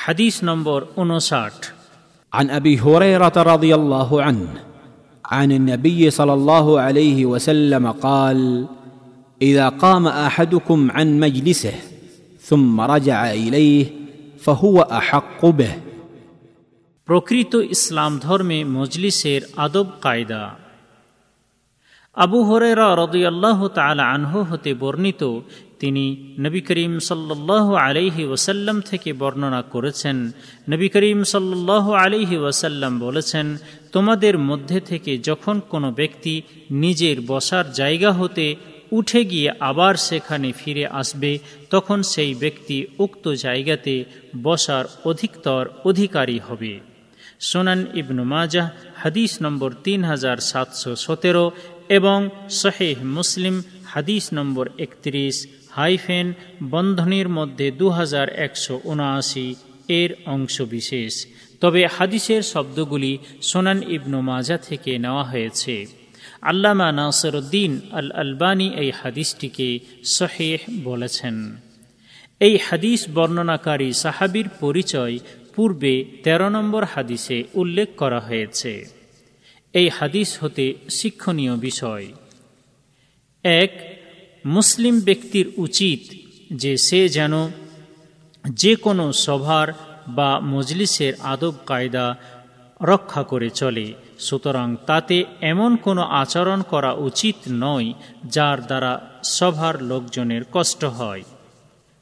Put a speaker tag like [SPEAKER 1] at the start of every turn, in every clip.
[SPEAKER 1] হাদিস নম্বর উনষাট
[SPEAKER 2] عن ابي هريره رضي الله عنه عن النبي صلى الله عليه وسلم قال اذا قام احدكم عن مجلسه ثم رجع اليه فهو احق به
[SPEAKER 1] প্রকৃত ইসলাম ধর্মে মজলিসের আদব কায়দা আবু হরেরা রদিয়াল্লাহ তালা আনহু হতে বর্ণিত, তিনি নবী করিম সাল্লাহ আলাইহি ওসাল্লাম থেকে বর্ণনা করেছেন। নবী করিম সাল্লাহ আলাইহি ওয়াসাল্লাম বলেছেন, তোমাদের মধ্যে থেকে যখন কোনো ব্যক্তি নিজের বসার জায়গা হতে উঠে গিয়ে আবার সেখানে ফিরে আসবে, তখন সেই ব্যক্তি উক্ত জায়গাতে বসার অধিকতর অধিকারী হবে। সোনান ইবনু মাজাহ, হাদিস নম্বর তিন হাজার সাতশো সতেরো এবং শহেহ মুসলিম হাদিস নম্বর একত্রিশ হাইফেন বন্ধনের মধ্যে দু হাজার একশো উনআশি এর অংশ বিশেষ তবে হাদিসের শব্দগুলি সোনান ইবনু মাজা থেকে নেওয়া হয়েছে। আল্লামা নাসরুদ্দিন আল আলবানি এই হাদিসটিকে শহেহ বলেছেন। এই হাদিস বর্ণনাকারী সাহাবির পরিচয় পূর্বে ১৩ নম্বর হাদিসে উল্লেখ করা হয়েছে। এই হাদিস হতে শিক্ষণীয় বিষয়। এক, মুসলিম ব্যক্তির উচিত যে সে যেন যে কোনো সভার বা মজলিসের আদব কায়দা রক্ষা করে চলে, সুতরাং তাতে এমন কোনো আচরণ করা উচিত নয় যার দ্বারা সভার লোকজনের কষ্ট হয়।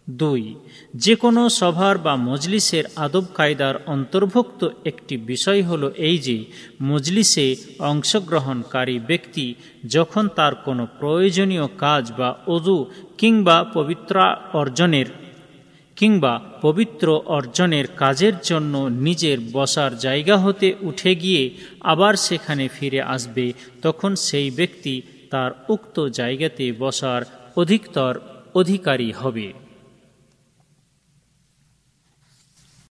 [SPEAKER 1] দুই যে কোনো সভার বা মজলিসের আদব কায়দার অন্তর্ভুক্ত একটি বিষয় হল এই যে, মজলিসে অংশগ্রহণকারী ব্যক্তি যখন তার কোনো প্রয়োজনীয় কাজ বা অজু কিংবা পবিত্রা অর্জনের, কিংবা পবিত্র অর্জনের কাজের জন্য নিজের বসার জায়গা হতে উঠে গিয়ে আবার সেখানে ফিরে আসবে, তখন সেই ব্যক্তি তার উক্ত জায়গাতে বসার অধিকতর অধিকারী হবে।